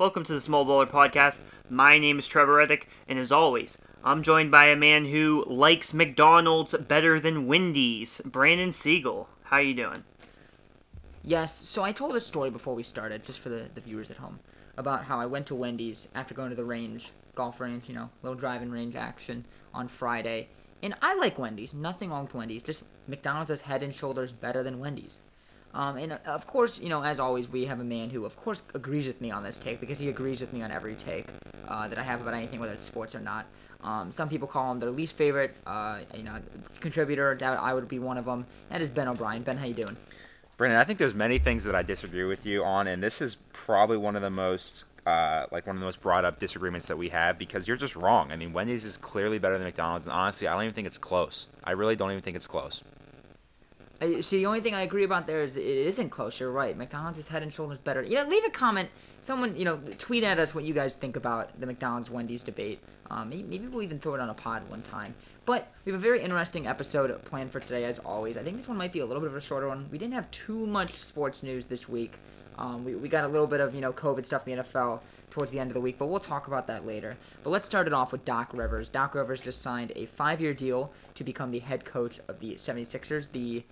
Welcome to the Small Baller Podcast. My name is Trevor Reddick, and as always, I'm joined by a man who likes McDonald's better than Wendy's, Brandon Siegel. How are you doing? Yes, so I told a story before we started, just for the, the viewers at home, about how I went to Wendy's after going to the range, golf range, you know, little driving range action on Friday. And I like Wendy's, nothing wrong with Wendy's, just McDonald's is head and shoulders better than Wendy's. Um, and uh, of course, you know, as always, we have a man who, of course, agrees with me on this take because he agrees with me on every take uh, that I have about anything, whether it's sports or not. Um, some people call him their least favorite, uh, you know, contributor. I would be one of them. That is Ben O'Brien. Ben, how you doing? Brandon, I think there's many things that I disagree with you on, and this is probably one of the most uh, like one of the most brought up disagreements that we have because you're just wrong. I mean, Wendy's is clearly better than McDonald's, and honestly, I don't even think it's close. I really don't even think it's close. See, the only thing I agree about there is it isn't close. You're right. McDonald's is head and shoulders better. You know, leave a comment. Someone, you know, tweet at us what you guys think about the McDonald's Wendy's debate. Um, maybe, maybe we'll even throw it on a pod one time. But we have a very interesting episode planned for today, as always. I think this one might be a little bit of a shorter one. We didn't have too much sports news this week. Um, we, we got a little bit of, you know, COVID stuff in the NFL towards the end of the week, but we'll talk about that later. But let's start it off with Doc Rivers. Doc Rivers just signed a five year deal to become the head coach of the 76ers. The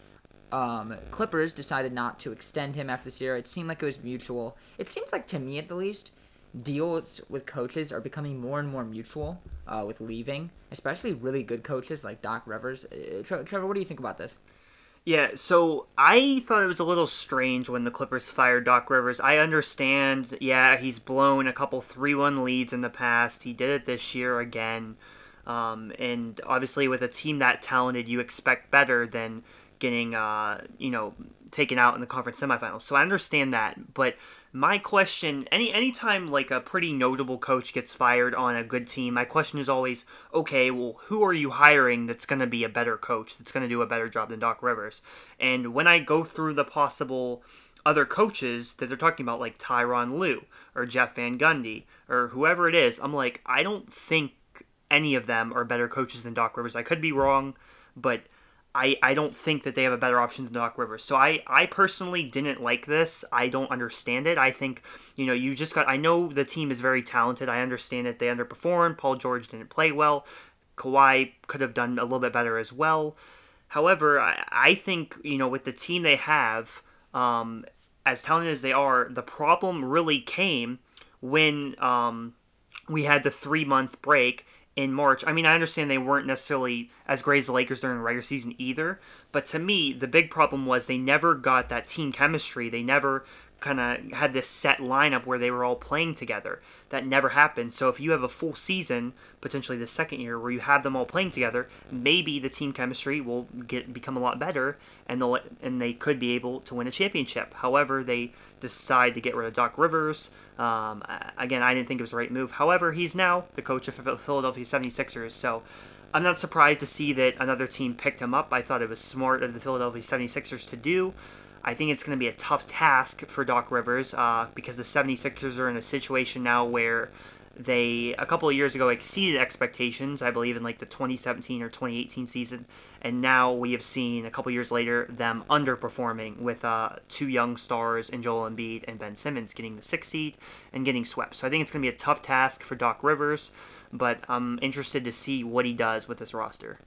um, Clippers decided not to extend him after this year. It seemed like it was mutual. It seems like to me, at the least, deals with coaches are becoming more and more mutual uh, with leaving, especially really good coaches like Doc Rivers. Uh, Trevor, what do you think about this? Yeah, so I thought it was a little strange when the Clippers fired Doc Rivers. I understand, yeah, he's blown a couple 3 1 leads in the past. He did it this year again. Um, and obviously, with a team that talented, you expect better than getting uh, you know taken out in the conference semifinals. So I understand that, but my question any anytime like a pretty notable coach gets fired on a good team, my question is always, okay, well, who are you hiring that's going to be a better coach, that's going to do a better job than Doc Rivers? And when I go through the possible other coaches that they're talking about like Tyronn Lue or Jeff Van Gundy or whoever it is, I'm like, I don't think any of them are better coaches than Doc Rivers. I could be wrong, but I, I don't think that they have a better option than Doc Rivers. So I, I personally didn't like this. I don't understand it. I think, you know, you just got I know the team is very talented. I understand it. They underperformed. Paul George didn't play well. Kawhi could have done a little bit better as well. However, I, I think, you know, with the team they have, um, as talented as they are, the problem really came when um, we had the three month break in March. I mean, I understand they weren't necessarily as great as the Lakers during the regular season either, but to me, the big problem was they never got that team chemistry. They never kind of had this set lineup where they were all playing together. That never happened. So if you have a full season, potentially the second year, where you have them all playing together, maybe the team chemistry will get become a lot better, and they'll and they could be able to win a championship. However, they decide to get rid of Doc Rivers. Um, again, I didn't think it was the right move. However, he's now the coach of the Philadelphia 76ers, so I'm not surprised to see that another team picked him up. I thought it was smart of the Philadelphia 76ers to do. I think it's going to be a tough task for Doc Rivers uh, because the 76ers are in a situation now where they a couple of years ago exceeded expectations, I believe, in like the 2017 or 2018 season, and now we have seen a couple years later them underperforming with uh, two young stars in Joel Embiid and Ben Simmons getting the sixth seed and getting swept. So I think it's going to be a tough task for Doc Rivers, but I'm interested to see what he does with this roster.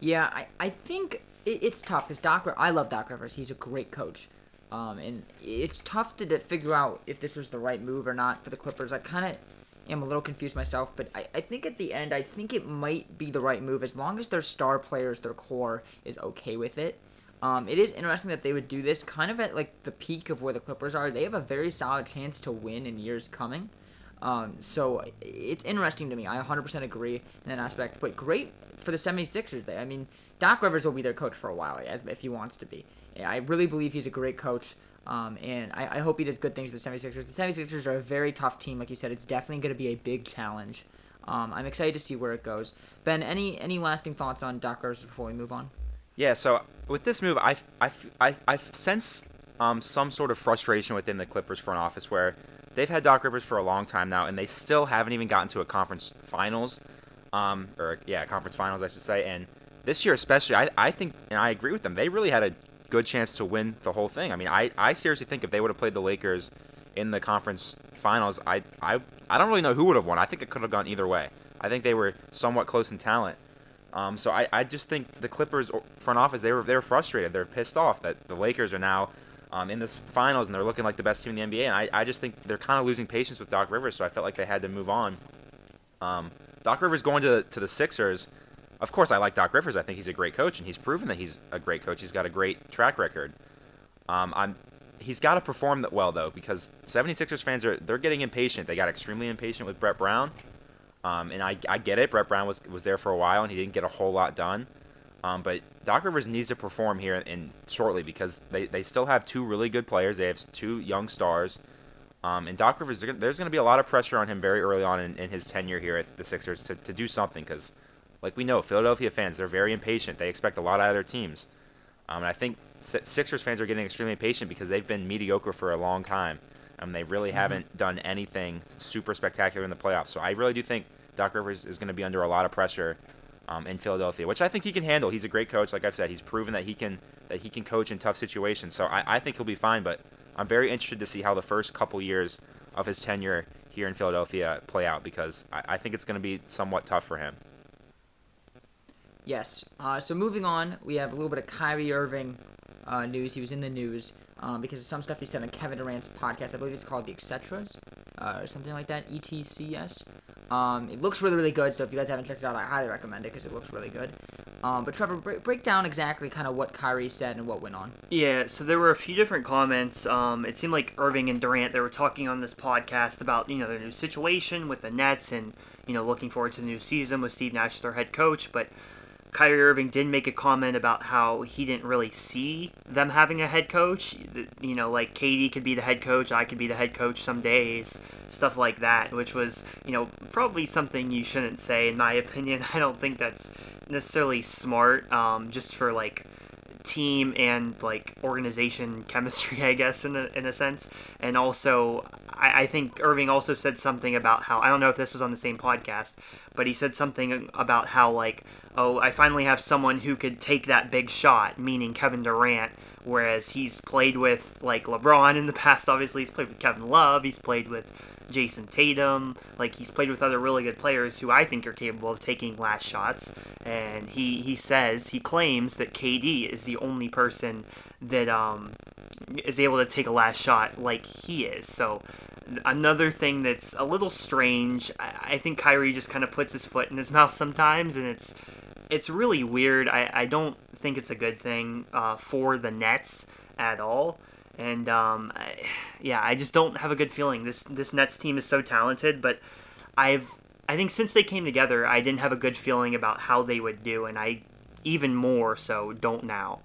Yeah, I, I think it, it's tough because Doc. I love Doc Rivers. He's a great coach. Um, and it's tough to, to figure out if this was the right move or not for the Clippers. I kind of am a little confused myself, but I, I think at the end, I think it might be the right move as long as their star players, their core, is okay with it. Um, it is interesting that they would do this kind of at like the peak of where the Clippers are. They have a very solid chance to win in years coming. Um, so it's interesting to me. I 100% agree in that aspect. But great for the 76ers. I mean, Doc Rivers will be their coach for a while, as if he wants to be. I really believe he's a great coach. Um, and I, I, hope he does good things with the 76ers. The 76ers are a very tough team, like you said. It's definitely going to be a big challenge. Um, I'm excited to see where it goes. Ben, any any lasting thoughts on Doc Rivers before we move on? Yeah, so with this move, I, I, I, I sense um, some sort of frustration within the Clippers front office where they've had Doc Rivers for a long time now, and they still haven't even gotten to a conference finals, um, or yeah, conference finals, I should say. And this year, especially, I, I think, and I agree with them, they really had a good chance to win the whole thing. I mean, I, I seriously think if they would have played the Lakers in the conference finals, I I I don't really know who would have won. I think it could have gone either way. I think they were somewhat close in talent. Um, so I, I just think the Clippers front office they were they were frustrated. They're pissed off that the Lakers are now um, in this finals and they're looking like the best team in the NBA. And I, I just think they're kind of losing patience with Doc Rivers. So I felt like they had to move on. Um, Doc Rivers going to to the Sixers. Of course, I like Doc Rivers. I think he's a great coach, and he's proven that he's a great coach. He's got a great track record. Um, I'm he's got to perform that well though because 76ers fans are they're getting impatient. They got extremely impatient with Brett Brown. Um, and I, I get it. Brett Brown was was there for a while and he didn't get a whole lot done. Um, but Doc Rivers needs to perform here in shortly because they, they still have two really good players. They have two young stars. Um, and Doc Rivers, there's going to be a lot of pressure on him very early on in, in his tenure here at the Sixers to, to do something because, like we know, Philadelphia fans, they're very impatient. They expect a lot out of their teams. Um, and I think Sixers fans are getting extremely impatient because they've been mediocre for a long time. and they really mm-hmm. haven't done anything super spectacular in the playoffs. So I really do think Doc Rivers is going to be under a lot of pressure um, in Philadelphia, which I think he can handle. He's a great coach, like I've said. He's proven that he can that he can coach in tough situations. So I, I think he'll be fine. But I'm very interested to see how the first couple years of his tenure here in Philadelphia play out because I, I think it's going to be somewhat tough for him. Yes. Uh, so moving on, we have a little bit of Kyrie Irving uh, news. He was in the news um, because of some stuff he said on Kevin Durant's podcast. I believe it's called the Etcetras uh, or something like that. ETCS. Um, it looks really, really good. So if you guys haven't checked it out, I highly recommend it because it looks really good. Um, but Trevor, break, break down exactly kind of what Kyrie said and what went on. Yeah, so there were a few different comments. Um, it seemed like Irving and Durant they were talking on this podcast about you know their new situation with the Nets and you know looking forward to the new season with Steve Nash their head coach, but Kyrie Irving did make a comment about how he didn't really see them having a head coach. You know, like KD could be the head coach, I could be the head coach some days, stuff like that, which was, you know, probably something you shouldn't say, in my opinion. I don't think that's necessarily smart, um, just for like team and like organization chemistry, I guess, in a, in a sense. And also, I, I think Irving also said something about how I don't know if this was on the same podcast, but he said something about how like, oh, I finally have someone who could take that big shot, meaning Kevin Durant. Whereas he's played with like LeBron in the past. Obviously, he's played with Kevin Love. He's played with Jayson Tatum. Like he's played with other really good players who I think are capable of taking last shots. And he he says he claims that KD is the only person that um is able to take a last shot like he is. So another thing that's a little strange. I, I think Kyrie just kind of puts his foot in his mouth sometimes, and it's it's really weird. I, I don't think it's a good thing uh, for the Nets at all. And um, I, yeah, I just don't have a good feeling. This this Nets team is so talented, but I've I think since they came together, I didn't have a good feeling about how they would do, and I even more so don't now.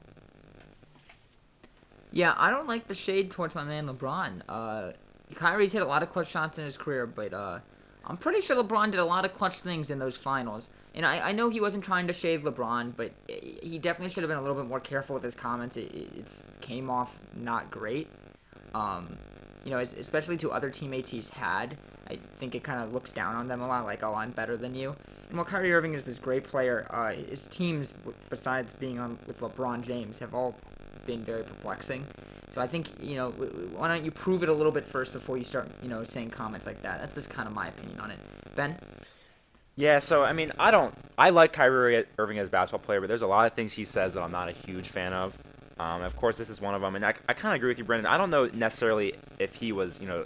Yeah, I don't like the shade towards my man LeBron. Uh, Kyrie's hit a lot of clutch shots in his career, but uh, I'm pretty sure LeBron did a lot of clutch things in those finals. And I, I know he wasn't trying to shave LeBron, but he definitely should have been a little bit more careful with his comments. It, it came off not great. Um, you know, especially to other teammates he's had. I think it kind of looks down on them a lot, like, oh, I'm better than you. And while Kyrie Irving is this great player, uh, his teams, besides being on with LeBron James, have all been very perplexing. So I think you know, why don't you prove it a little bit first before you start, you know, saying comments like that. That's just kind of my opinion on it. Ben. Yeah, so I mean, I don't. I like Kyrie Irving as a basketball player, but there's a lot of things he says that I'm not a huge fan of. Um, of course, this is one of them, and I, I kind of agree with you, Brendan. I don't know necessarily if he was, you know,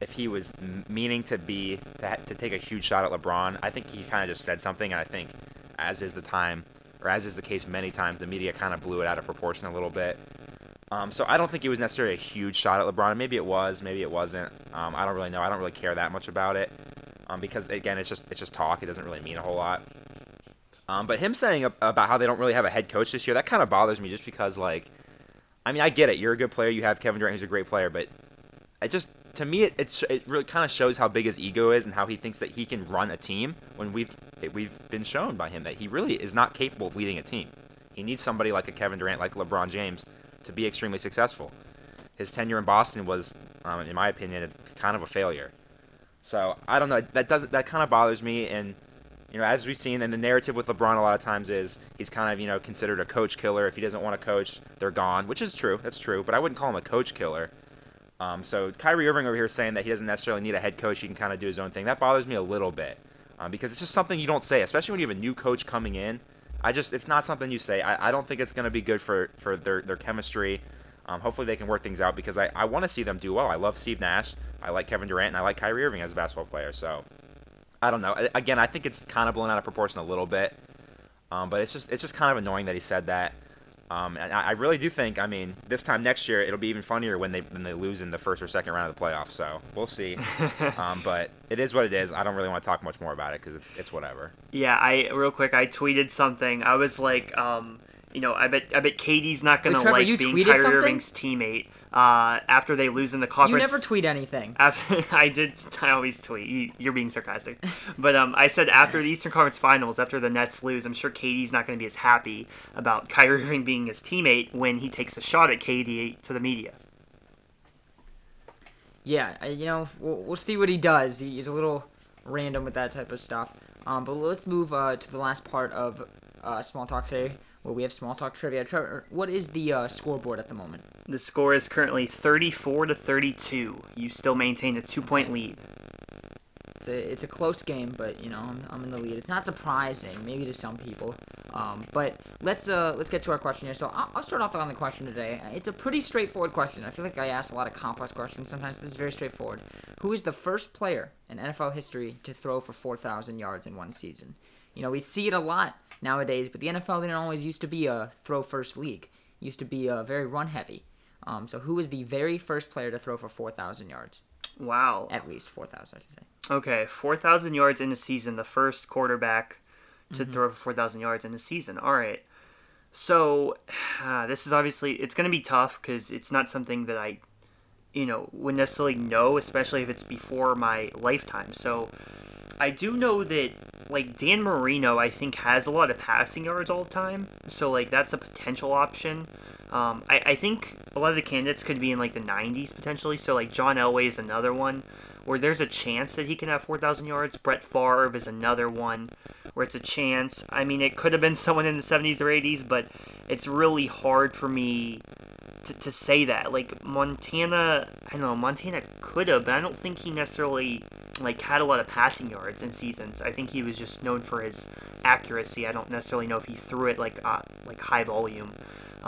if he was meaning to be to, to take a huge shot at LeBron. I think he kind of just said something, and I think, as is the time, or as is the case many times, the media kind of blew it out of proportion a little bit. Um, so I don't think it was necessarily a huge shot at LeBron. Maybe it was, maybe it wasn't. Um, I don't really know. I don't really care that much about it um, because again, it's just it's just talk. It doesn't really mean a whole lot. Um, but him saying about how they don't really have a head coach this year, that kind of bothers me just because like, I mean, I get it. You're a good player. You have Kevin Durant, who's a great player, but it just to me it it, it really kind of shows how big his ego is and how he thinks that he can run a team when we've we've been shown by him that he really is not capable of leading a team. He needs somebody like a Kevin Durant, like LeBron James, to be extremely successful. His tenure in Boston was, um, in my opinion, kind of a failure. So I don't know. That doesn't that kind of bothers me. And you know, as we've seen, and the narrative with LeBron a lot of times is he's kind of you know considered a coach killer. If he doesn't want to coach, they're gone, which is true. That's true. But I wouldn't call him a coach killer. Um, so Kyrie Irving over here saying that he doesn't necessarily need a head coach; he can kind of do his own thing. That bothers me a little bit um, because it's just something you don't say, especially when you have a new coach coming in. I just it's not something you say. I, I don't think it's going to be good for for their their chemistry. Um, hopefully they can work things out because I, I want to see them do well. I love Steve Nash. I like Kevin Durant and I like Kyrie Irving as a basketball player. So I don't know. Again, I think it's kind of blown out of proportion a little bit. Um, but it's just it's just kind of annoying that he said that. Um, and I, I really do think, I mean, this time next year it'll be even funnier when they when they lose in the first or second round of the playoffs. So we'll see. um, but it is what it is. I don't really want to talk much more about it because it's it's whatever. Yeah, I real quick I tweeted something. I was like, um, you know, I bet I bet KD's not gonna Wait, Trevor, like you being Kyrie something? Irving's teammate uh, after they lose in the conference. You never tweet anything. After, I did. I always tweet. You, you're being sarcastic, but um, I said after the Eastern Conference Finals, after the Nets lose, I'm sure KD's not going to be as happy about Kyrie Irving being his teammate when he takes a shot at KD to the media. Yeah, you know, we'll, we'll see what he does. He's a little random with that type of stuff. Um, but let's move uh, to the last part of uh, small talk today. Well, we have small talk trivia. Trevor, what is the uh, scoreboard at the moment? The score is currently 34 to 32. You still maintain a two point lead. It's a, it's a close game, but you know I'm, I'm in the lead. It's not surprising, maybe to some people. Um, but let's uh let's get to our question here. So I'll, I'll start off on the question today. It's a pretty straightforward question. I feel like I ask a lot of complex questions. Sometimes this is very straightforward. Who is the first player in NFL history to throw for 4,000 yards in one season? You know we see it a lot nowadays, but the NFL didn't always used to be a throw first league. It used to be a very run heavy. Um, so was the very first player to throw for 4,000 yards? Wow. At least 4,000, I should say. Okay, 4,000 yards in a season, the first quarterback to Mm-hmm. throw for 4,000 yards in a season. All right. So, uh, this is obviously, it's going to be tough because it's not something that I, you know, would necessarily know, especially if it's before my lifetime. So, I do know that, like, Dan Marino, I think, has a lot of passing yards all the time. So, like, that's a potential option. Um, I, I think a lot of the candidates could be in, like, the 90s potentially. So, like, John Elway is another one where there's a chance that he can have 4,000 yards. Brett Favre is another one where it's a chance. I mean, it could have been someone in the 70s or 80s, but it's really hard for me to, to say that. Like, Montana, I don't know, Montana could have, but I don't think he necessarily, like, had a lot of passing yards in seasons. I think he was just known for his accuracy. I don't necessarily know if he threw it, like, uh, like high volume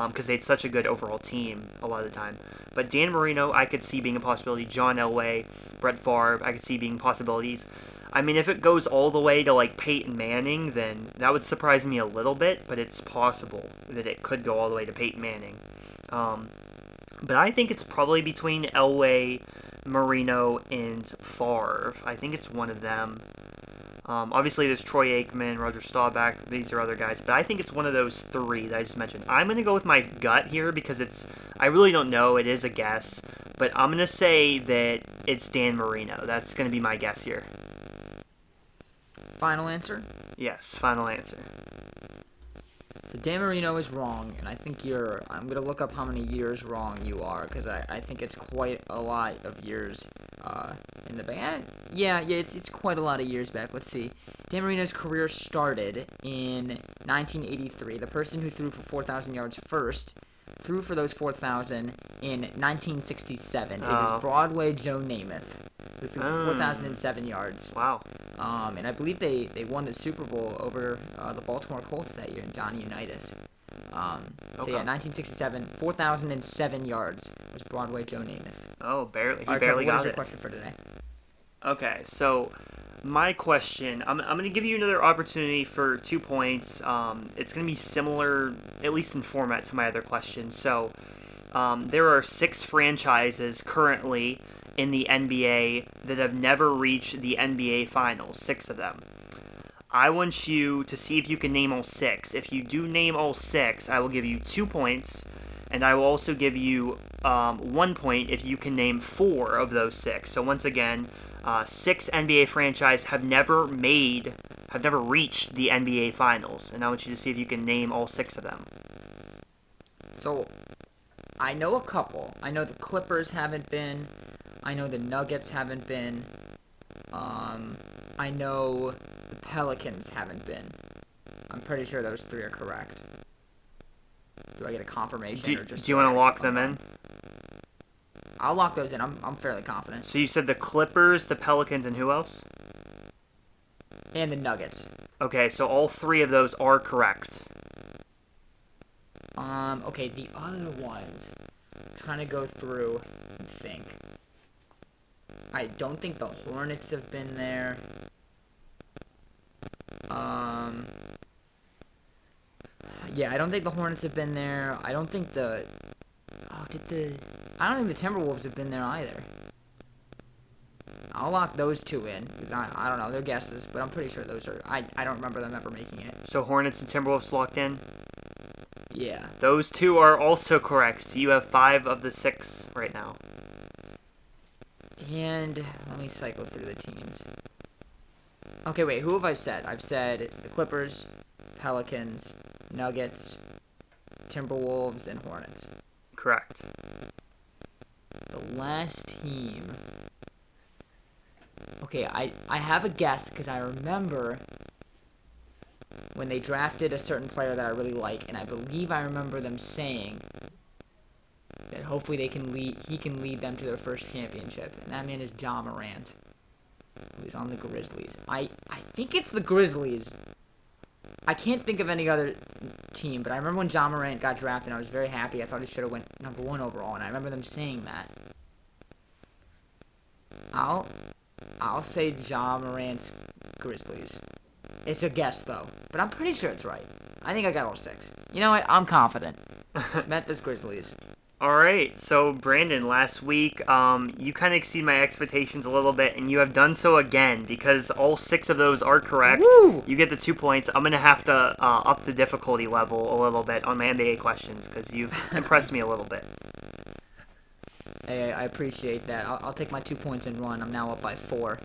because they had such a good overall team a lot of the time. But Dan Marino, I could see being a possibility. John Elway, Brett Favre, I could see being possibilities. I mean, if it goes all the way to like Peyton Manning, then that would surprise me a little bit. But it's possible that it could go all the way to Peyton Manning. Um, but I think it's probably between Elway, Marino, and Favre. I think it's one of them. Um, obviously, there's Troy Aikman, Roger Staubach. These are other guys, but I think it's one of those three that I just mentioned. I'm gonna go with my gut here because it's I really don't know. It is a guess, but I'm gonna say that it's Dan Marino. That's gonna be my guess here. Final answer? Yes, final answer. So Dan Marino is wrong, and I think you're. I'm gonna look up how many years wrong you are, because I, I think it's quite a lot of years uh, in the back. Yeah, yeah, it's it's quite a lot of years back. Let's see. Dan Marino's career started in 1983. The person who threw for 4,000 yards first threw for those 4,000 in 1967. It Oh. was Broadway Joe Namath who threw for Mm. 4,007 yards. Wow. Um, and I believe they, they won the Super Bowl over uh, the Baltimore Colts that year, and Johnny Unitas. Um, so Okay. yeah, 1967, 4,007 yards was Broadway Joe Namath. Oh, barely. He right, barely Trevor, got your it. question for today? Okay, so my question I'm, I'm going to give you another opportunity for two points. Um, it's going to be similar, at least in format, to my other question. So um, there are six franchises currently in the NBA that have never reached the NBA Finals, six of them. I want you to see if you can name all six. If you do name all six, I will give you two points, and I will also give you um, one point if you can name four of those six. So once again, uh, six NBA franchise have never made, have never reached the NBA Finals, and I want you to see if you can name all six of them. So, I know a couple. I know the Clippers haven't been. I know the Nuggets haven't been. Um, I know the Pelicans haven't been. I'm pretty sure those three are correct. Do I get a confirmation Do, or just? do you want to lock them in? I'll lock those in. I'm, I'm fairly confident. So you said the Clippers, the Pelicans, and who else? And the Nuggets. Okay, so all three of those are correct. Um, okay, the other ones. I'm trying to go through and think. I don't think the Hornets have been there. Um. Yeah, I don't think the Hornets have been there. I don't think the. Oh, did the. I don't think the Timberwolves have been there either. I'll lock those two in because I, I don't know they're guesses, but I'm pretty sure those are. I, I don't remember them ever making it. So Hornets and Timberwolves locked in. Yeah. Those two are also correct. You have five of the six right now. And let me cycle through the teams. Okay, wait, who have I said? I've said the Clippers, Pelicans, Nuggets, Timberwolves, and Hornets. Correct. The last team. Okay, I, I have a guess because I remember when they drafted a certain player that I really like, and I believe I remember them saying hopefully they can lead he can lead them to their first championship, and that man is Ja Morant, who's on the Grizzlies. I I think it's the Grizzlies. I can't think of any other team, but I remember when Ja Morant got drafted, I was very happy. I thought he should have went number one overall, and I remember them saying that. I'll I'll say Ja Morant's Grizzlies. It's a guess though, but I'm pretty sure it's right. I think I got all six. You know what? I'm confident. Memphis Grizzlies. All right, so Brandon, last week um, you kind of exceed my expectations a little bit, and you have done so again because all six of those are correct. Woo! You get the two points. I'm gonna have to uh, up the difficulty level a little bit on my NBA questions because you've impressed me a little bit. Hey, I appreciate that. I'll, I'll take my two points and run. I'm now up by four,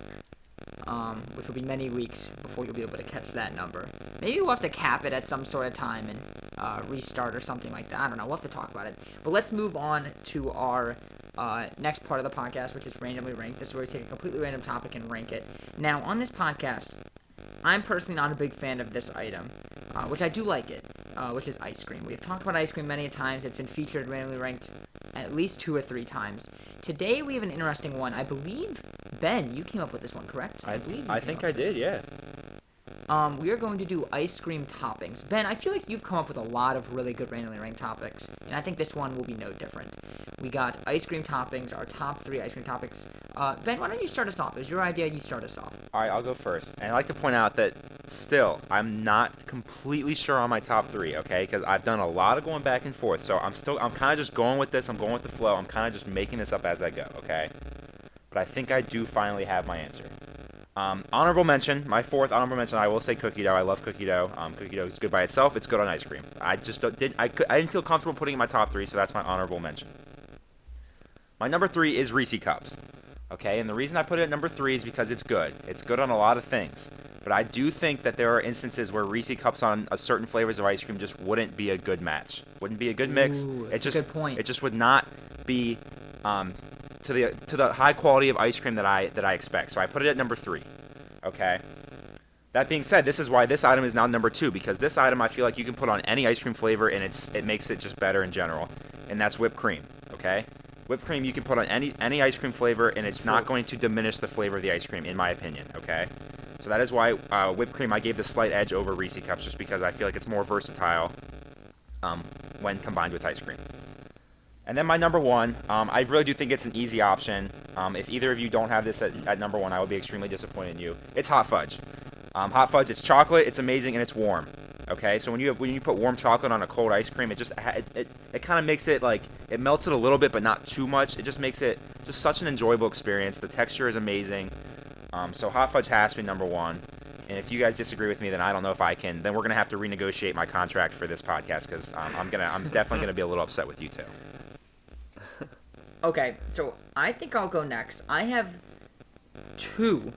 um, which will be many weeks before you'll be able to catch that number. Maybe we'll have to cap it at some sort of time and uh, restart or something like that. I don't know. We'll have to talk about it. But let's move on to our uh, next part of the podcast, which is randomly ranked. This is where we take a completely random topic and rank it. Now, on this podcast, I'm personally not a big fan of this item, uh, which I do like it, uh, which is ice cream. We've talked about ice cream many times. It's been featured randomly ranked at least two or three times. Today we have an interesting one. I believe Ben, you came up with this one, correct? I, believe. you I think I did, yeah. Um, we are going to do ice cream toppings. Ben, I feel like you've come up with a lot of really good randomly ranked topics, and I think this one will be no different. We got ice cream toppings, our top three ice cream topics. Uh, ben, why don't you start us off? Was your idea. You start us off. All right, I'll go first. And I'd like to point out that still, I'm not completely sure on my top three, okay? Because I've done a lot of going back and forth. So I'm still, I'm kind of just going with this. I'm going with the flow. I'm kind of just making this up as I go, okay? But I think I do finally have my answer. Um, honorable mention, my fourth honorable mention, I will say cookie dough. I love cookie dough. Um, cookie dough is good by itself. It's good on ice cream. I just don't, did I, could, I didn't feel comfortable putting it in my top three, so that's my honorable mention. My number three is Reese Cups. Okay, and the reason I put it at number three is because it's good. It's good on a lot of things. But I do think that there are instances where Reese Cups on a certain flavors of ice cream just wouldn't be a good match. Wouldn't be a good mix. Ooh, it just good point. it just would not be um, to the to the high quality of ice cream that I that I expect. So I put it at number three. Okay. That being said, this is why this item is now number two because this item I feel like you can put on any ice cream flavor and it's it makes it just better in general, and that's whipped cream. Okay. Whipped cream you can put on any any ice cream flavor and it's not going to diminish the flavor of the ice cream in my opinion. Okay. So that is why uh, whipped cream I gave the slight edge over Reese cups just because I feel like it's more versatile um, when combined with ice cream. And then my number one, um, I really do think it's an easy option. Um, if either of you don't have this at, at number one, I would be extremely disappointed in you. It's hot fudge. Um, hot fudge, it's chocolate, it's amazing, and it's warm. Okay, so when you have, when you put warm chocolate on a cold ice cream, it just it, it, it kind of makes it like it melts it a little bit, but not too much. It just makes it just such an enjoyable experience. The texture is amazing. Um, so hot fudge has to be number one. And if you guys disagree with me, then I don't know if I can. Then we're gonna have to renegotiate my contract for this podcast because um, I'm gonna I'm definitely gonna be a little upset with you too. Okay, so I think I'll go next. I have two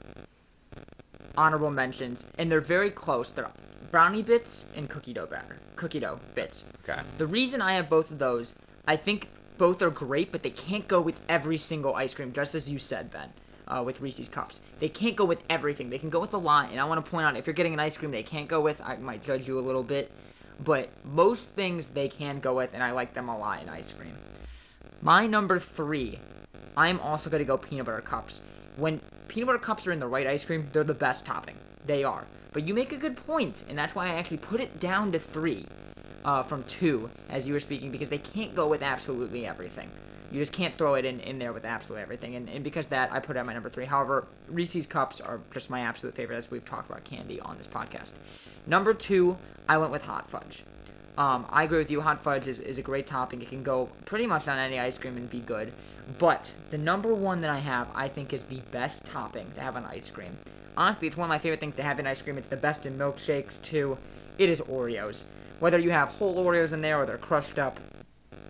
honorable mentions, and they're very close. They're brownie bits and cookie dough batter. Cookie dough bits. Okay. The reason I have both of those, I think both are great, but they can't go with every single ice cream, just as you said, Ben, uh, with Reese's Cups. They can't go with everything. They can go with a lot, and I want to point out if you're getting an ice cream they can't go with, I might judge you a little bit, but most things they can go with, and I like them a lot in ice cream. My number three I'm also gonna go peanut butter cups. When peanut butter cups are in the right ice cream, they're the best topping. They are. But you make a good point, and that's why I actually put it down to three uh, from two as you were speaking because they can't go with absolutely everything. You just can't throw it in, in there with absolutely everything. And, and because that, I put it at my number three. However, Reese's Cups are just my absolute favorite as we've talked about candy on this podcast. Number two, I went with Hot Fudge. Um, I agree with you. Hot Fudge is, is a great topping. It can go pretty much on any ice cream and be good. But the number one that I have, I think, is the best topping to have on ice cream. Honestly, it's one of my favorite things to have in ice cream. It's the best in milkshakes, too. It is Oreos. Whether you have whole Oreos in there or they're crushed up,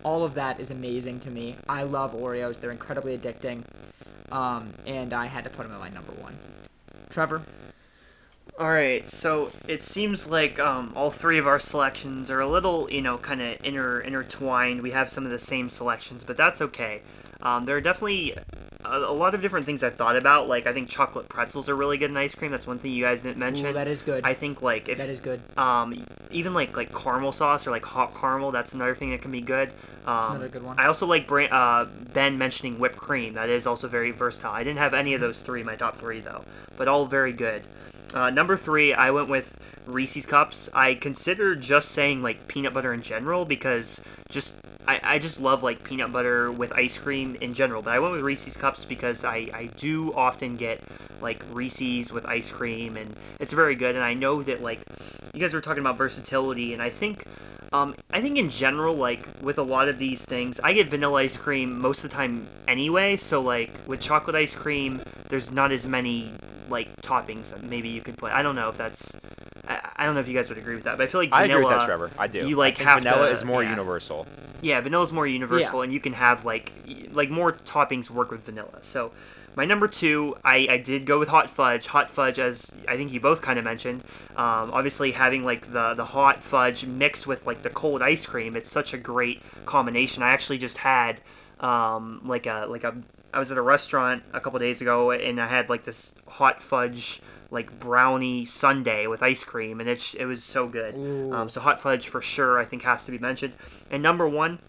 all of that is amazing to me. I love Oreos. They're incredibly addicting. Um, and I had to put them at my number one. Trevor? All right, so it seems like um, all three of our selections are a little, you know, kind of inter intertwined. We have some of the same selections, but that's okay. Um, there are definitely a, a, lot of different things I've thought about. Like I think chocolate pretzels are really good in ice cream. That's one thing you guys didn't mention. Ooh, that is good. I think like if that is good. Um, even like like caramel sauce or like hot caramel. That's another thing that can be good. Um, that's another good one. I also like Brand, uh, Ben mentioning whipped cream. That is also very versatile. I didn't have any of those three in my top three though, but all very good. Uh, number three, I went with Reese's cups. I consider just saying like peanut butter in general because just I, I just love like peanut butter with ice cream in general. But I went with Reese's cups because I, I do often get like Reese's with ice cream and it's very good. And I know that like you guys were talking about versatility and I think um, I think in general, like with a lot of these things, I get vanilla ice cream most of the time anyway. So like with chocolate ice cream, there's not as many like toppings that maybe you could put. I don't know if that's. I, I don't know if you guys would agree with that, but I feel like vanilla. I agree with that, Trevor. I do. You like I think have vanilla to, is more yeah. universal. Yeah, vanilla's more universal, Yeah. and you can have like like more toppings work with vanilla. So my number two, I, I did go with hot fudge. Hot fudge, as I think you both kind of mentioned, um, obviously having like the the hot fudge mixed with like the cold ice cream, it's such a great combination. I actually just had um, like a like a I was at a restaurant a couple days ago, and I had like this hot fudge like brownie sundae with ice cream, and it's it was so good. Um, so hot fudge for sure, I think has to be mentioned. And number one,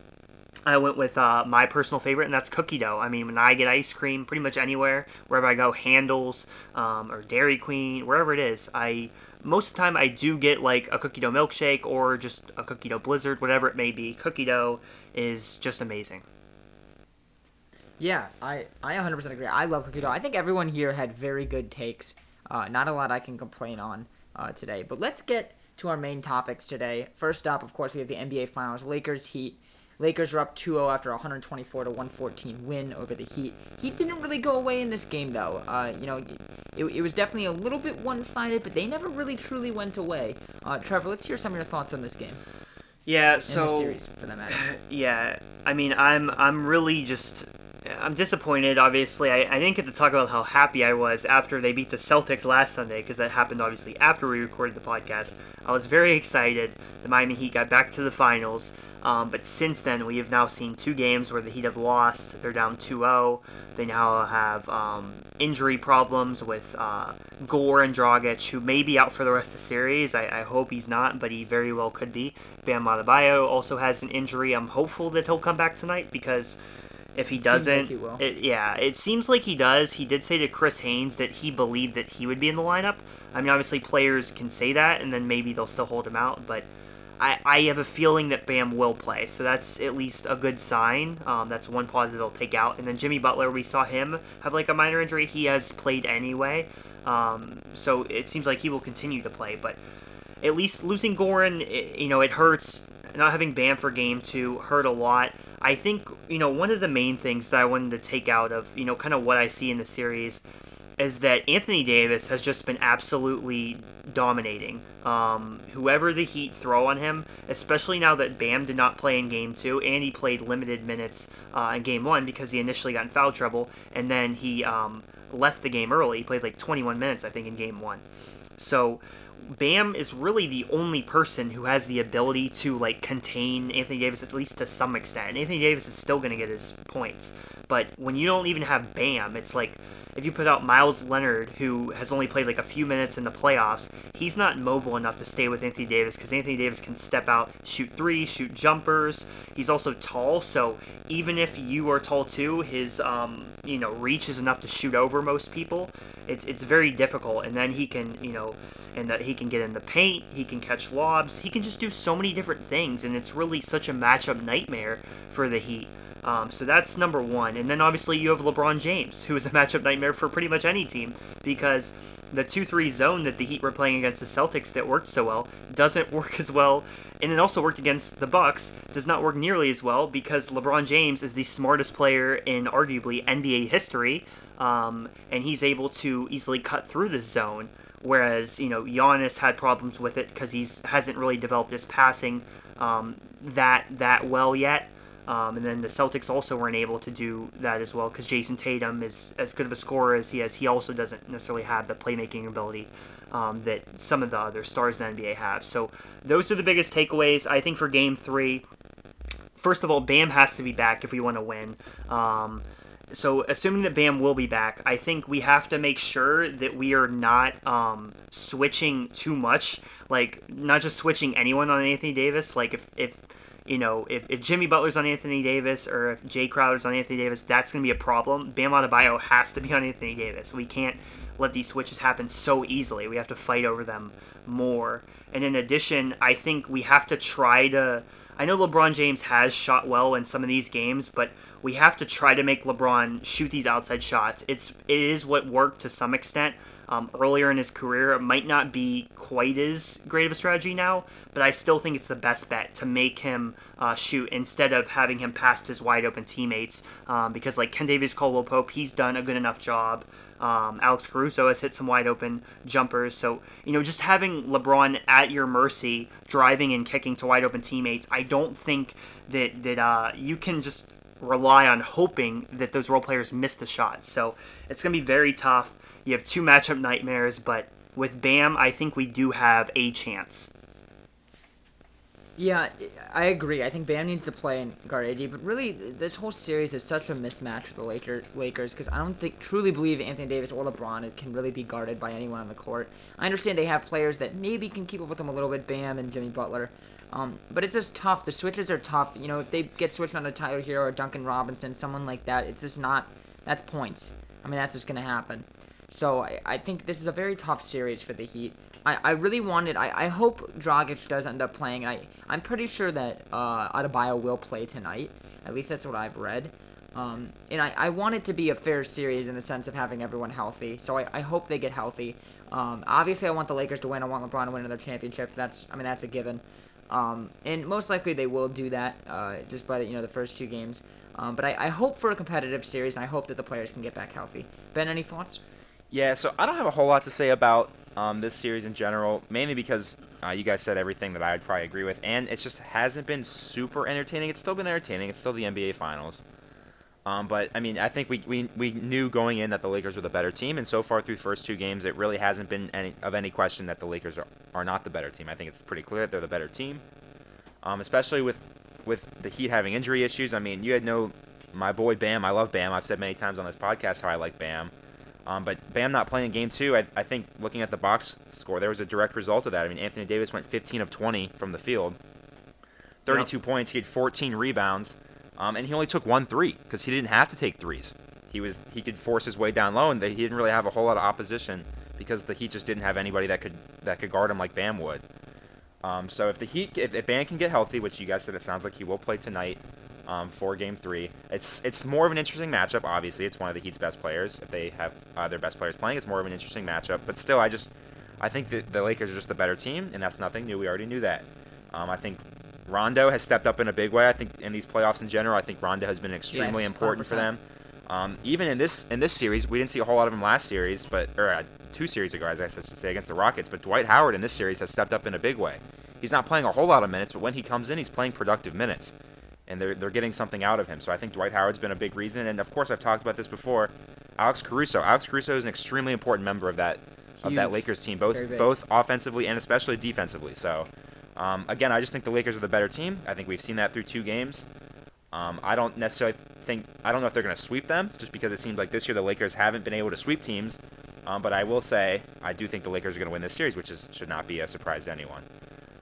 I went with uh, my personal favorite, and that's cookie dough. I mean, when I get ice cream, pretty much anywhere, wherever I go, Handel's um, or Dairy Queen, wherever it is, I most of the time I do get like a cookie dough milkshake or just a cookie dough blizzard, whatever it may be. Cookie dough is just amazing. Yeah, I, I 100% agree. I love cookie dough. I think everyone here had very good takes. Uh, not a lot I can complain on uh, today. But let's get to our main topics today. First up, of course, we have the NBA Finals. Lakers Heat. Lakers are up 2-0 after a 124 to 114 win over the Heat. Heat didn't really go away in this game though. Uh, you know, it, it was definitely a little bit one-sided, but they never really truly went away. Uh, Trevor, let's hear some of your thoughts on this game Yeah, so series for that matter. yeah, I mean, I'm I'm really just I'm disappointed. Obviously, I, I didn't get to talk about how happy I was after they beat the Celtics last Sunday because that happened obviously after we recorded the podcast. I was very excited. The Miami Heat got back to the finals, um, but since then we have now seen two games where the Heat have lost. They're down 2-0. They now have um, injury problems with uh, Goran Dragic, who may be out for the rest of the series. I, I hope he's not, but he very well could be. Bam Adebayo also has an injury. I'm hopeful that he'll come back tonight because if he doesn't, he will. It, yeah, it seems like he does. He did say to Chris Haynes that he believed that he would be in the lineup. I mean, obviously players can say that, and then maybe they'll still hold him out, but. I, I have a feeling that Bam will play, so that's at least a good sign. Um, that's one positive they'll take out. And then Jimmy Butler, we saw him have like a minor injury. He has played anyway, um, so it seems like he will continue to play. But at least losing Goran, it, you know, it hurts. Not having Bam for game two hurt a lot. I think, you know, one of the main things that I wanted to take out of, you know, kind of what I see in the series is that Anthony Davis has just been absolutely dominating. Um, whoever the Heat throw on him, especially now that Bam did not play in Game Two and he played limited minutes uh, in Game One because he initially got in foul trouble and then he um, left the game early. He played like 21 minutes, I think, in Game One. So Bam is really the only person who has the ability to like contain Anthony Davis at least to some extent. Anthony Davis is still going to get his points, but when you don't even have Bam, it's like if you put out Meyers Leonard, who has only played like a few minutes in the playoffs, he's not mobile enough to stay with Anthony Davis because Anthony Davis can step out, shoot three, shoot jumpers. He's also tall, so even if you are tall too, his um, you know reach is enough to shoot over most people. It's it's very difficult, and then he can you know, and that he can get in the paint, he can catch lobs, he can just do so many different things, and it's really such a matchup nightmare for the Heat. Um, so that's number one. And then obviously you have LeBron James, who is a matchup nightmare for pretty much any team because the 2 3 zone that the Heat were playing against the Celtics that worked so well doesn't work as well. And it also worked against the Bucks, does not work nearly as well because LeBron James is the smartest player in arguably NBA history, um, and he's able to easily cut through the zone. Whereas you know Giannis had problems with it because he's hasn't really developed his passing um, that that well yet. Um, and then the Celtics also weren't able to do that as well because Jayson Tatum is as good of a scorer as he is. He also doesn't necessarily have the playmaking ability um, that some of the other stars in the NBA have. So those are the biggest takeaways. I think for Game Three, first of all, Bam has to be back if we want to win. Um, so assuming that Bam will be back, I think we have to make sure that we are not um, switching too much. Like not just switching anyone on Anthony Davis. Like if if you know, if, if Jimmy Butler's on Anthony Davis or if Jae Crowder's on Anthony Davis, that's going to be a problem. Bam Adebayo has to be on Anthony Davis. We can't let these switches happen so easily. We have to fight over them more. And in addition, I think we have to try to. I know LeBron James has shot well in some of these games, but we have to try to make LeBron shoot these outside shots. It's it is what worked to some extent um, earlier in his career. It might not be quite as great of a strategy now, but I still think it's the best bet to make him uh, shoot instead of having him past his wide open teammates. Um, because like Kentavious Caldwell Pope, he's done a good enough job. Um, Alex Caruso has hit some wide open jumpers. So, you know, just having LeBron at your mercy, driving and kicking to wide open teammates, I don't think that, that uh, you can just rely on hoping that those role players miss the shots. So it's going to be very tough. You have two matchup nightmares, but with Bam, I think we do have a chance. Yeah, I agree. I think Bam needs to play in guard AD, but really, this whole series is such a mismatch for the Laker, Lakers because I don't think truly believe Anthony Davis or LeBron can really be guarded by anyone on the court. I understand they have players that maybe can keep up with them a little bit, Bam and Jimmy Butler, um, but it's just tough. The switches are tough. You know, if they get switched on to Tyler Herro or Duncan Robinson, someone like that, it's just not. That's points. I mean, that's just gonna happen. So I, I think this is a very tough series for the Heat. I, I really wanted. I, I hope Dragic does end up playing. I I'm pretty sure that uh, Adebayo will play tonight. At least that's what I've read. Um, and I, I want it to be a fair series in the sense of having everyone healthy. So I, I hope they get healthy. Um, obviously, I want the Lakers to win. I want LeBron to win another championship. That's I mean that's a given. Um, and most likely they will do that uh, just by the, you know the first two games. Um, but I, I hope for a competitive series, and I hope that the players can get back healthy. Ben, any thoughts? Yeah, so I don't have a whole lot to say about um, this series in general, mainly because uh, you guys said everything that I'd probably agree with, and it just hasn't been super entertaining. It's still been entertaining. It's still the NBA Finals. Um, but I mean, I think we, we we knew going in that the Lakers were the better team, and so far through the first two games, it really hasn't been any of any question that the Lakers are, are not the better team. I think it's pretty clear that they're the better team, um, especially with with the Heat having injury issues. I mean, you had no my boy Bam. I love Bam. I've said many times on this podcast how I like Bam. Um, but Bam not playing in game two, I, I, think looking at the box score, there was a direct result of that. I mean, Anthony Davis went 15 of 20 from the field, 32 yep. points. He had 14 rebounds, um, and he only took one three because he didn't have to take threes. He was he could force his way down low, and he didn't really have a whole lot of opposition because the Heat just didn't have anybody that could that could guard him like Bam would. Um, so if the Heat, if, if Bam can get healthy, which you guys said it sounds like he will play tonight, um, for Game Three. It's it's more of an interesting matchup. Obviously, it's one of the Heat's best players. If they have uh, their best players playing, it's more of an interesting matchup. But still, I just I think that the Lakers are just the better team, and that's nothing new. We already knew that. Um, I think Rondo has stepped up in a big way. I think in these playoffs in general, I think Rondo has been extremely yes, important for them. Um, even in this in this series, we didn't see a whole lot of him last series, but or uh, two series ago, as I should say, against the Rockets. But Dwight Howard in this series has stepped up in a big way. He's not playing a whole lot of minutes, but when he comes in, he's playing productive minutes and they're, they're getting something out of him. So I think Dwight Howard's been a big reason. And of course, I've talked about this before. Alex Caruso. Alex Caruso is an extremely important member of that of that Lakers team, both both offensively and especially defensively. So, um, again, I just think the Lakers are the better team. I think we've seen that through two games. Um, I don't necessarily think I don't know if they're going to sweep them, just because it seems like this year the Lakers haven't been able to sweep teams. Um, but I will say I do think the Lakers are going to win this series, which is should not be a surprise to anyone.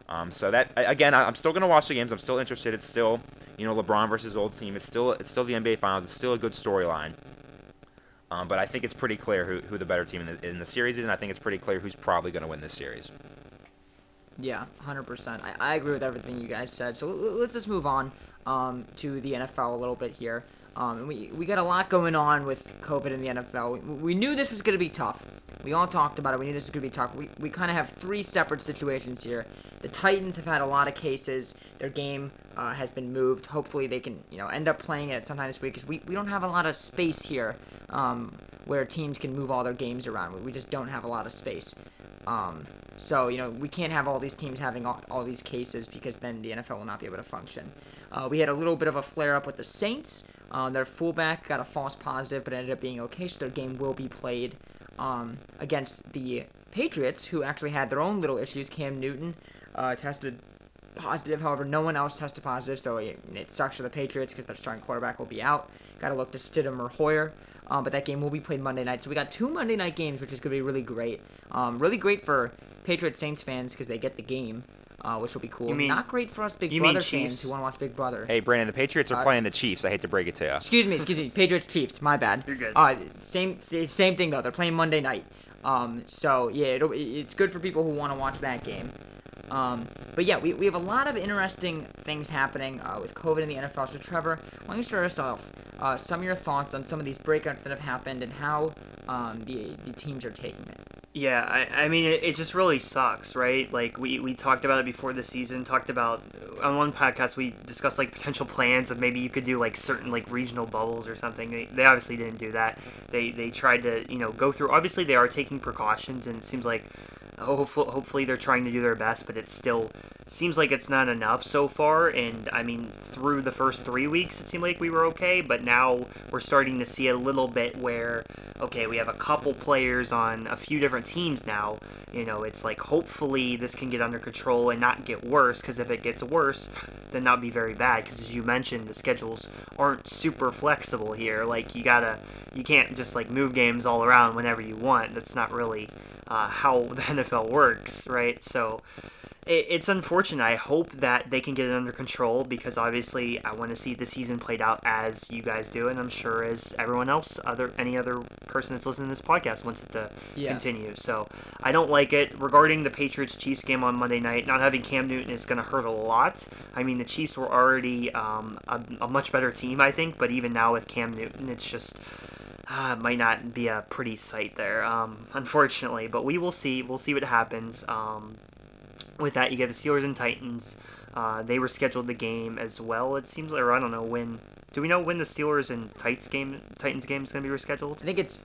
Um, so that again, I- I'm still going to watch the games. I'm still interested. It's still, you know, LeBron versus old team. It's still it's still the NBA Finals. It's still a good storyline. Um, but I think it's pretty clear who, who the better team in the, in the series is, and I think it's pretty clear who's probably going to win this series. Yeah, hundred percent. I, I agree with everything you guys said. So let's just move on um, to the NFL a little bit here. Um, and we we got a lot going on with COVID in the NFL. We, we knew this was going to be tough. We all talked about it. We knew this was going to be tough. We, we kind of have three separate situations here. The Titans have had a lot of cases. Their game uh, has been moved. Hopefully, they can you know end up playing it sometime this week because we, we don't have a lot of space here um, where teams can move all their games around. We, just don't have a lot of space. Um, so, you know, we can't have all these teams having all, all these cases because then the NFL will not be able to function. Uh, we had a little bit of a flare up with the Saints. Uh, their fullback got a false positive, but ended up being okay, so their game will be played um, against the Patriots, who actually had their own little issues. Cam Newton uh, tested positive, however, no one else tested positive, so it, it sucks for the Patriots because their starting quarterback will be out. Got to look to Stidham or Hoyer. Um, but that game will be played Monday night. So we got two Monday night games, which is going to be really great. Um, really great for Patriots Saints fans because they get the game, uh, which will be cool. You mean- Not great for us Big you mean Brother fans Chiefs? who want to watch Big Brother. Hey, Brandon, the Patriots are Uh, playing the Chiefs. I hate to break it to you. Excuse me, excuse me. Patriots Chiefs. My bad. You're good. Uh, same same thing though. They're playing Monday night. Um, so yeah, it'll, it's good for people who want to watch that game. Um, but yeah, we, we have a lot of interesting things happening uh, with COVID in the NFL. So Trevor, why don't you start us off? Uh, some of your thoughts on some of these breakouts that have happened and how um, the the teams are taking it. Yeah, I, I mean, it, it just really sucks, right? Like, we, we talked about it before the season, talked about, on one podcast, we discussed, like, potential plans of maybe you could do, like, certain, like, regional bubbles or something. They, they obviously didn't do that. They, they tried to, you know, go through, obviously they are taking precautions, and it seems like, hopefully, hopefully they're trying to do their best, but it still seems like it's not enough so far. And, I mean, through the first three weeks, it seemed like we were okay, but now we're starting to see a little bit where, okay, we have a couple players on a few different teams now. You know, it's like hopefully this can get under control and not get worse. Because if it gets worse, then that'd be very bad. Because as you mentioned, the schedules aren't super flexible here. Like you gotta, you can't just like move games all around whenever you want. That's not really uh, how the NFL works, right? So it, it's unfortunate. I hope that they can get it under control because obviously I want to see the season played out as you guys do, and I'm sure as everyone else, other any other person that's listening to this podcast wants it to Yeah. continue. So I don't like it. Regarding the Patriots Chiefs game on Monday night, not having Cam Newton is going to hurt a lot. I mean, the Chiefs were already um, a, a much better team, I think, but even now with Cam Newton, it's just uh, might not be a pretty sight there, um, unfortunately. But we will see. We'll see what happens. Um, with that, you get the Steelers and Titans. Uh, they rescheduled the game as well. It seems, like, or I don't know when. Do we know when the Steelers and Titans game, Titans game is going to be rescheduled? I think it's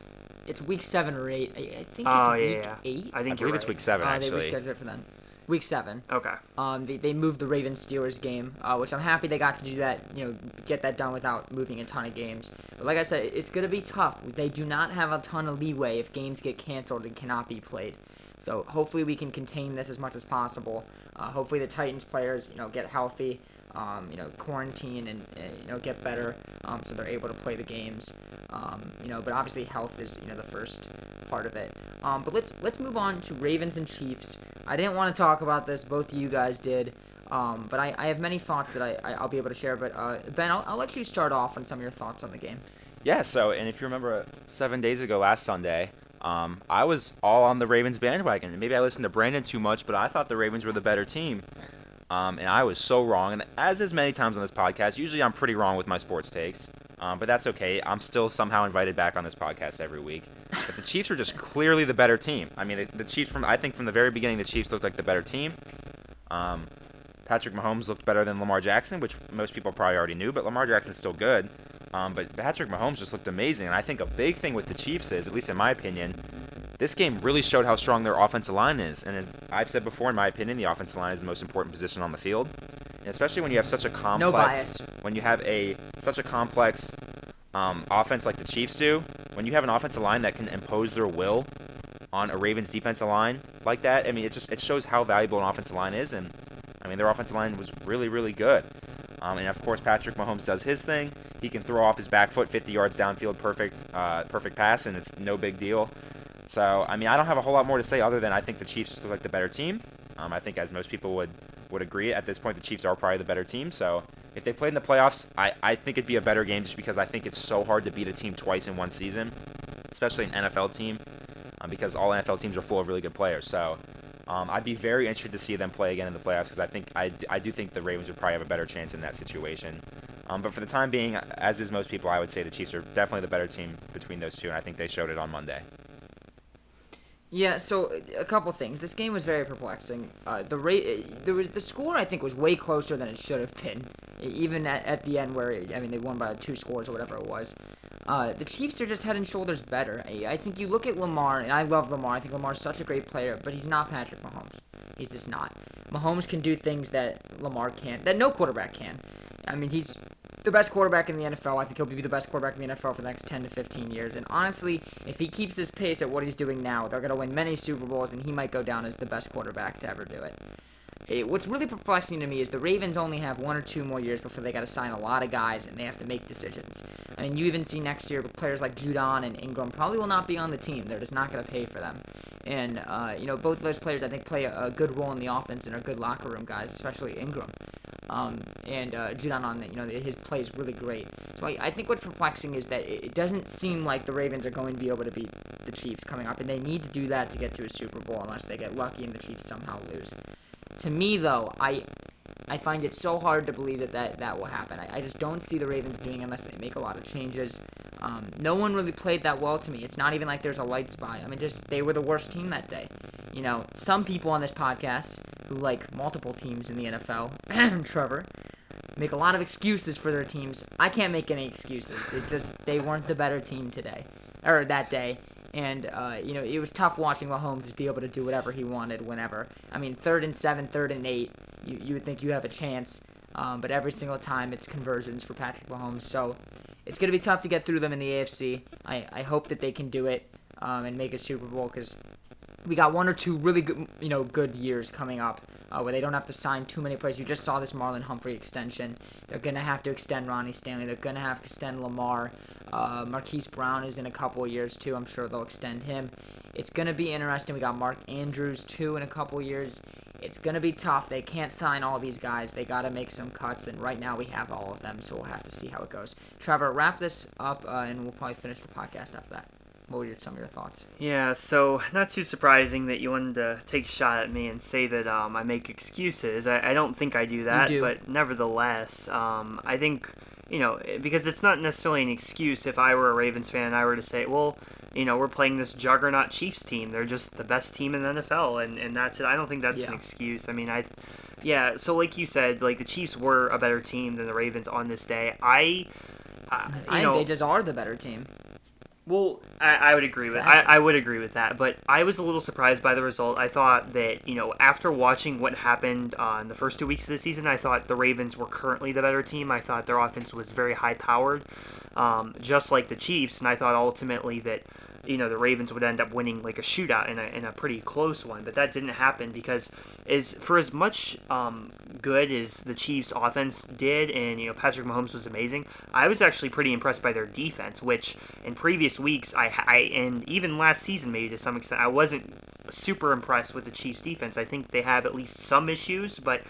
it's week seven or eight. I, I think Oh, it's yeah, week yeah. eight. I I think believe you're it's right. week seven, Uh, they rescheduled it for then. Week seven. Okay. Um, they, they moved the Ravens Steelers game, uh, which I'm happy they got to do that. You know, get that done without moving a ton of games. But like I said, it's gonna be tough. They do not have a ton of leeway if games get canceled and cannot be played. So hopefully we can contain this as much as possible. Uh, hopefully the Titans players, you know, get healthy. Um, you know, quarantine and uh, you know get better, um, so they're able to play the games. Um, you know, but obviously health is you know the first part of it. Um, but let's let's move on to Ravens and Chiefs. I didn't want to talk about this. Both of you guys did. Um, but I, I have many thoughts that I, I, I'll be able to share. But uh, Ben, I'll, I'll let you start off on some of your thoughts on the game. Yeah, so, and if you remember seven days ago last Sunday, um, I was all on the Ravens bandwagon. Maybe I listened to Brandon too much, but I thought the Ravens were the better team. Um, and I was so wrong. And as is many times on this podcast, usually I'm pretty wrong with my sports takes. Um, but that's okay. I'm still somehow invited back on this podcast every week. But the Chiefs are just clearly the better team. I mean, the, the Chiefs from I think from the very beginning, the Chiefs looked like the better team. Um, Patrick Mahomes looked better than Lamar Jackson, which most people probably already knew, but Lamar Jackson's still good. Um, but Patrick Mahomes just looked amazing, and I think a big thing with the Chiefs is, at least in my opinion, this game really showed how strong their offensive line is. And I've said before, in my opinion, the offensive line is the most important position on the field, and especially when you have such a complex, No when you have a such a complex um, offense like the Chiefs do, when you have an offensive line that can impose their will on a Ravens defensive line like that. I mean, it just it shows how valuable an offensive line is, and I mean their offensive line was really really good. Um, and of course, Patrick Mahomes does his thing. He can throw off his back foot 50 yards downfield, perfect, uh, perfect pass, and it's no big deal. So, I mean, I don't have a whole lot more to say other than I think the Chiefs just look like the better team. Um, I think, as most people would would agree, at this point, the Chiefs are probably the better team. So, if they played in the playoffs, I, I think it'd be a better game just because I think it's so hard to beat a team twice in one season, especially an NFL team, um, because all NFL teams are full of really good players. So, um, I'd be very interested to see them play again in the playoffs because I think I, I do think the Ravens would probably have a better chance in that situation. Um, but for the time being, as is most people, I would say the Chiefs are definitely the better team between those two, and I think they showed it on Monday. Yeah, so a couple things. This game was very perplexing. Uh, the rate, there was the score I think was way closer than it should have been, even at, at the end where I mean they won by two scores or whatever it was. Uh, the Chiefs are just head and shoulders better. I, I think you look at Lamar, and I love Lamar. I think Lamar's such a great player, but he's not Patrick Mahomes. He's just not. Mahomes can do things that Lamar can't, that no quarterback can. I mean, he's the best quarterback in the NFL. I think he'll be the best quarterback in the NFL for the next 10 to 15 years. And honestly, if he keeps his pace at what he's doing now, they're going to win many Super Bowls, and he might go down as the best quarterback to ever do it. it. What's really perplexing to me is the Ravens only have one or two more years before they got to sign a lot of guys, and they have to make decisions. I mean, you even see next year players like Judon and Ingram probably will not be on the team. They're just not going to pay for them. And, uh, you know, both of those players, I think, play a, a, good role in the offense and are good locker room guys, especially Ingram. Um, and uh, Judon on you know, his play is really great. So I, I think what's perplexing is that it doesn't seem like the Ravens are going to be able to beat the Chiefs coming up, and they need to do that to get to a Super Bowl unless they get lucky and the Chiefs somehow lose. To me, though, I I find it so hard to believe that that, that will happen. I, I just don't see the Ravens doing unless they make a lot of changes. Um, no one really played that well to me. It's not even like there's a light spot. I mean, just they were the worst team that day. You know, some people on this podcast who like multiple teams in the NFL, Trevor, make a lot of excuses for their teams. I can't make any excuses. It just they weren't the better team today or that day. And uh, you know it was tough watching Mahomes just be able to do whatever he wanted whenever. I mean, third and seven, third and eight, you you would think you have a chance, um, but every single time it's conversions for Patrick Mahomes. So it's gonna be tough to get through them in the AFC. I I hope that they can do it um, and make a Super Bowl because we got one or two really good, you know, good years coming up uh, where they don't have to sign too many players. You just saw this Marlon Humphrey extension. They're gonna have to extend Ronnie Stanley. They're gonna have to extend Lamar. Uh, Marquise Brown is in a couple years too. I'm sure they'll extend him. It's gonna be interesting. We got Mark Andrews too in a couple years. It's gonna be tough. They can't sign all these guys. They gotta make some cuts, and right now we have all of them, so we'll have to see how it goes. Trevor, wrap this up, uh, and we'll probably finish the podcast after that what were your, some of your thoughts? Yeah, so not too surprising that you wanted to take a shot at me and say that um, I make excuses. I, I don't think I do that, do. but nevertheless, um, I think you know because it's not necessarily an excuse. If I were a Ravens fan, and I were to say, well, you know, we're playing this juggernaut Chiefs team. They're just the best team in the NFL, and, and that's it. I don't think that's yeah. an excuse. I mean, I, yeah. So like you said, like the Chiefs were a better team than the Ravens on this day. I. Uh, I know, think they just are the better team. Well, I, I would agree with I, I would agree with that, but I was a little surprised by the result. I thought that you know after watching what happened on the first two weeks of the season, I thought the Ravens were currently the better team. I thought their offense was very high powered, um, just like the Chiefs, and I thought ultimately that you know the Ravens would end up winning like a shootout in a, in a pretty close one, but that didn't happen because is for as much um, good as the Chiefs offense did, and you know Patrick Mahomes was amazing. I was actually pretty impressed by their defense, which in previous weeks I, I and even last season maybe to some extent I wasn't super impressed with the Chiefs defense. I think they have at least some issues, but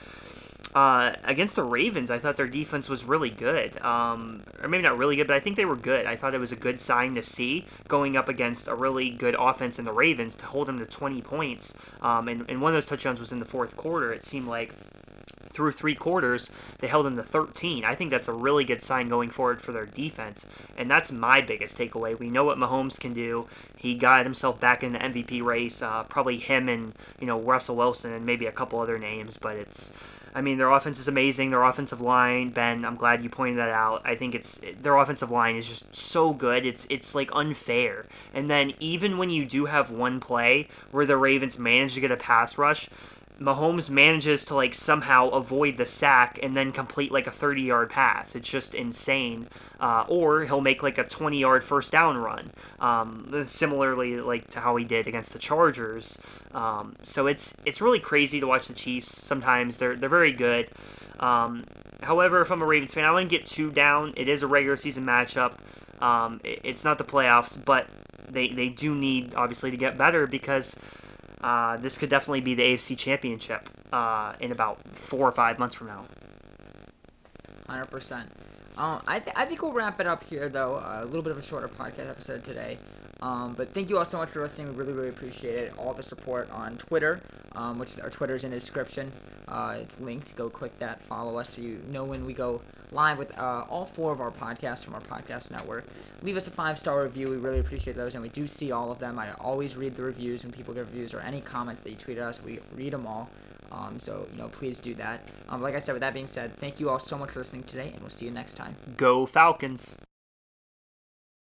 uh, against the Ravens, I thought their defense was really good. Um, or maybe not really good, but I think they were good. I thought it was a good sign to see going up against a really good offense in the Ravens to hold them to 20 points. Um, and, and one of those touchdowns was in the fourth quarter. It seemed like through three quarters, they held them to 13. I think that's a really good sign going forward for their defense. And that's my biggest takeaway. We know what Mahomes can do. He got himself back in the MVP race. Uh, probably him and, you know, Russell Wilson and maybe a couple other names, but it's I mean, their offense is amazing. Their offensive line, Ben, I'm glad you pointed that out. I think it's their offensive line is just so good. It's it's like unfair. And then even when you do have one play where the Ravens manage to get a pass rush, Mahomes manages to like somehow avoid the sack and then complete like a 30 yard pass. It's just insane. Uh, or he'll make like a 20 yard first down run, um, similarly like to how he did against the Chargers. Um, so it's it's really crazy to watch the Chiefs. Sometimes they're they're very good. Um, however, if I'm a Ravens fan, I wouldn't get too down. It is a regular season matchup. Um, it, it's not the playoffs, but they they do need obviously to get better because uh, this could definitely be the AFC Championship uh, in about four or five months from now. Hundred percent. Um, I, th- I think we'll wrap it up here, though. Uh, a little bit of a shorter podcast episode today. Um, but thank you all so much for listening. We really, really appreciate it. All the support on Twitter, um, which our Twitter's in the description. Uh, it's linked. Go click that. Follow us so you know when we go live with uh, all four of our podcasts from our podcast network. Leave us a five star review. We really appreciate those, and we do see all of them. I always read the reviews when people give reviews or any comments that you tweet at us. We read them all. Um, so, you know, please do that. Um, like I said, with that being said, thank you all so much for listening today, and we'll see you next time. Go Falcons!